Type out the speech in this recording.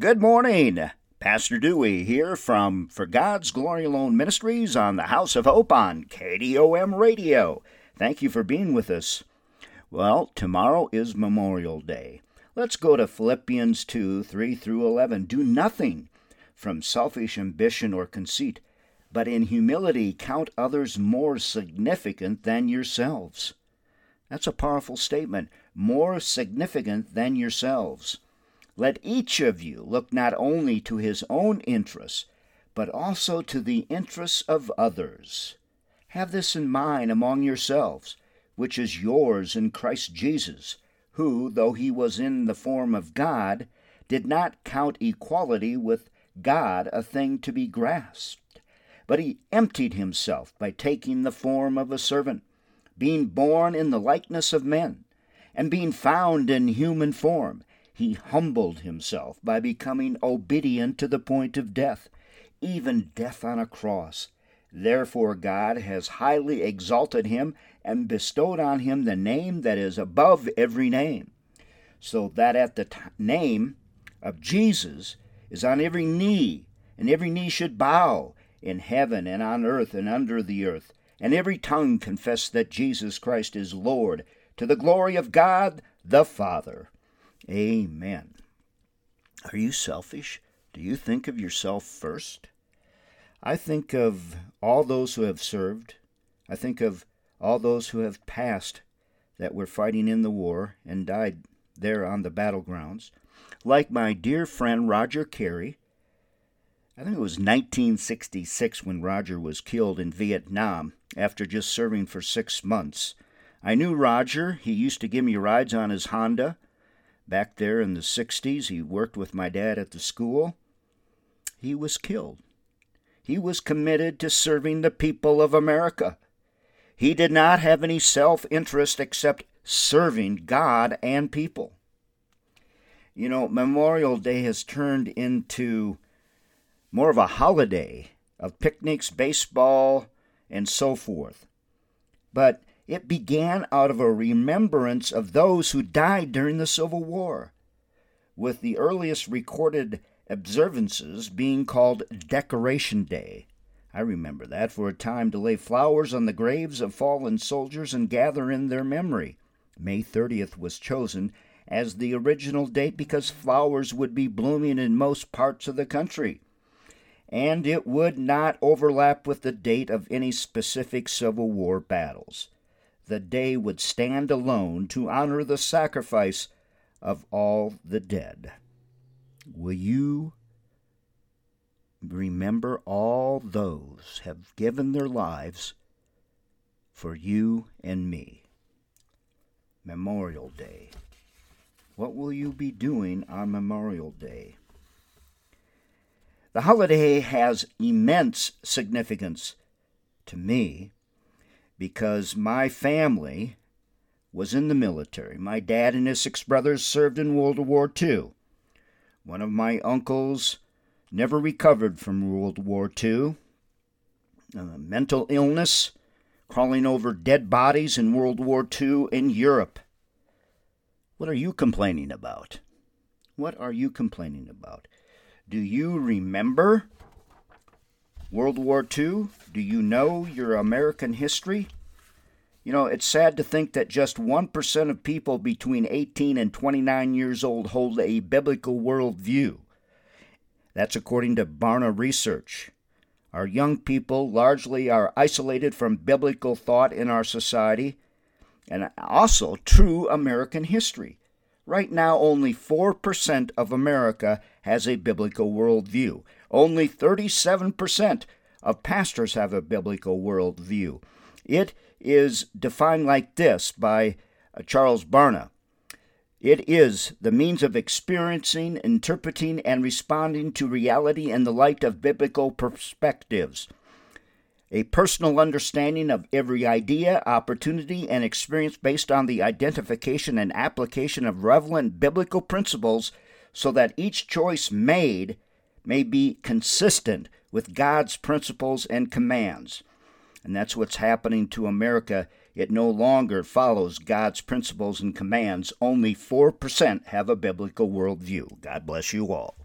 Good morning. Pastor Dewey here from For God's Glory Alone Ministries on the House of Hope on KDOM Radio. Thank you for being with us. Well, tomorrow is Memorial Day. Let's go to Philippians 2 3 through 11. Do nothing from selfish ambition or conceit, but in humility count others more significant than yourselves. That's a powerful statement. More significant than yourselves. Let each of you look not only to his own interests, but also to the interests of others. Have this in mind among yourselves, which is yours in Christ Jesus, who, though he was in the form of God, did not count equality with God a thing to be grasped, but he emptied himself by taking the form of a servant, being born in the likeness of men, and being found in human form he humbled himself by becoming obedient to the point of death, even death on a cross. Therefore, God has highly exalted him and bestowed on him the name that is above every name, so that at the t- name of Jesus is on every knee, and every knee should bow in heaven and on earth and under the earth, and every tongue confess that Jesus Christ is Lord, to the glory of God the Father. Amen. Are you selfish? Do you think of yourself first? I think of all those who have served. I think of all those who have passed that were fighting in the war and died there on the battlegrounds. Like my dear friend Roger Carey. I think it was 1966 when Roger was killed in Vietnam after just serving for six months. I knew Roger. He used to give me rides on his Honda. Back there in the 60s, he worked with my dad at the school. He was killed. He was committed to serving the people of America. He did not have any self interest except serving God and people. You know, Memorial Day has turned into more of a holiday of picnics, baseball, and so forth. But it began out of a remembrance of those who died during the Civil War, with the earliest recorded observances being called Decoration Day. I remember that for a time to lay flowers on the graves of fallen soldiers and gather in their memory. May 30th was chosen as the original date because flowers would be blooming in most parts of the country. And it would not overlap with the date of any specific Civil War battles the day would stand alone to honor the sacrifice of all the dead. Will you remember all those have given their lives for you and me? Memorial Day. What will you be doing on Memorial Day? The holiday has immense significance to me because my family was in the military. My dad and his six brothers served in World War II. One of my uncles never recovered from World War II. Uh, mental illness, crawling over dead bodies in World War II in Europe. What are you complaining about? What are you complaining about? Do you remember World War II? Do you know your American history? You know, it's sad to think that just 1% of people between 18 and 29 years old hold a biblical worldview. That's according to Barna Research. Our young people largely are isolated from biblical thought in our society and also true American history. Right now, only 4% of America has a biblical worldview. Only 37% of pastors have a biblical worldview. It is defined like this by uh, Charles Barna it is the means of experiencing, interpreting, and responding to reality in the light of biblical perspectives. A personal understanding of every idea, opportunity, and experience based on the identification and application of relevant biblical principles so that each choice made may be consistent with God's principles and commands. And that's what's happening to America. It no longer follows God's principles and commands. Only 4% have a biblical worldview. God bless you all.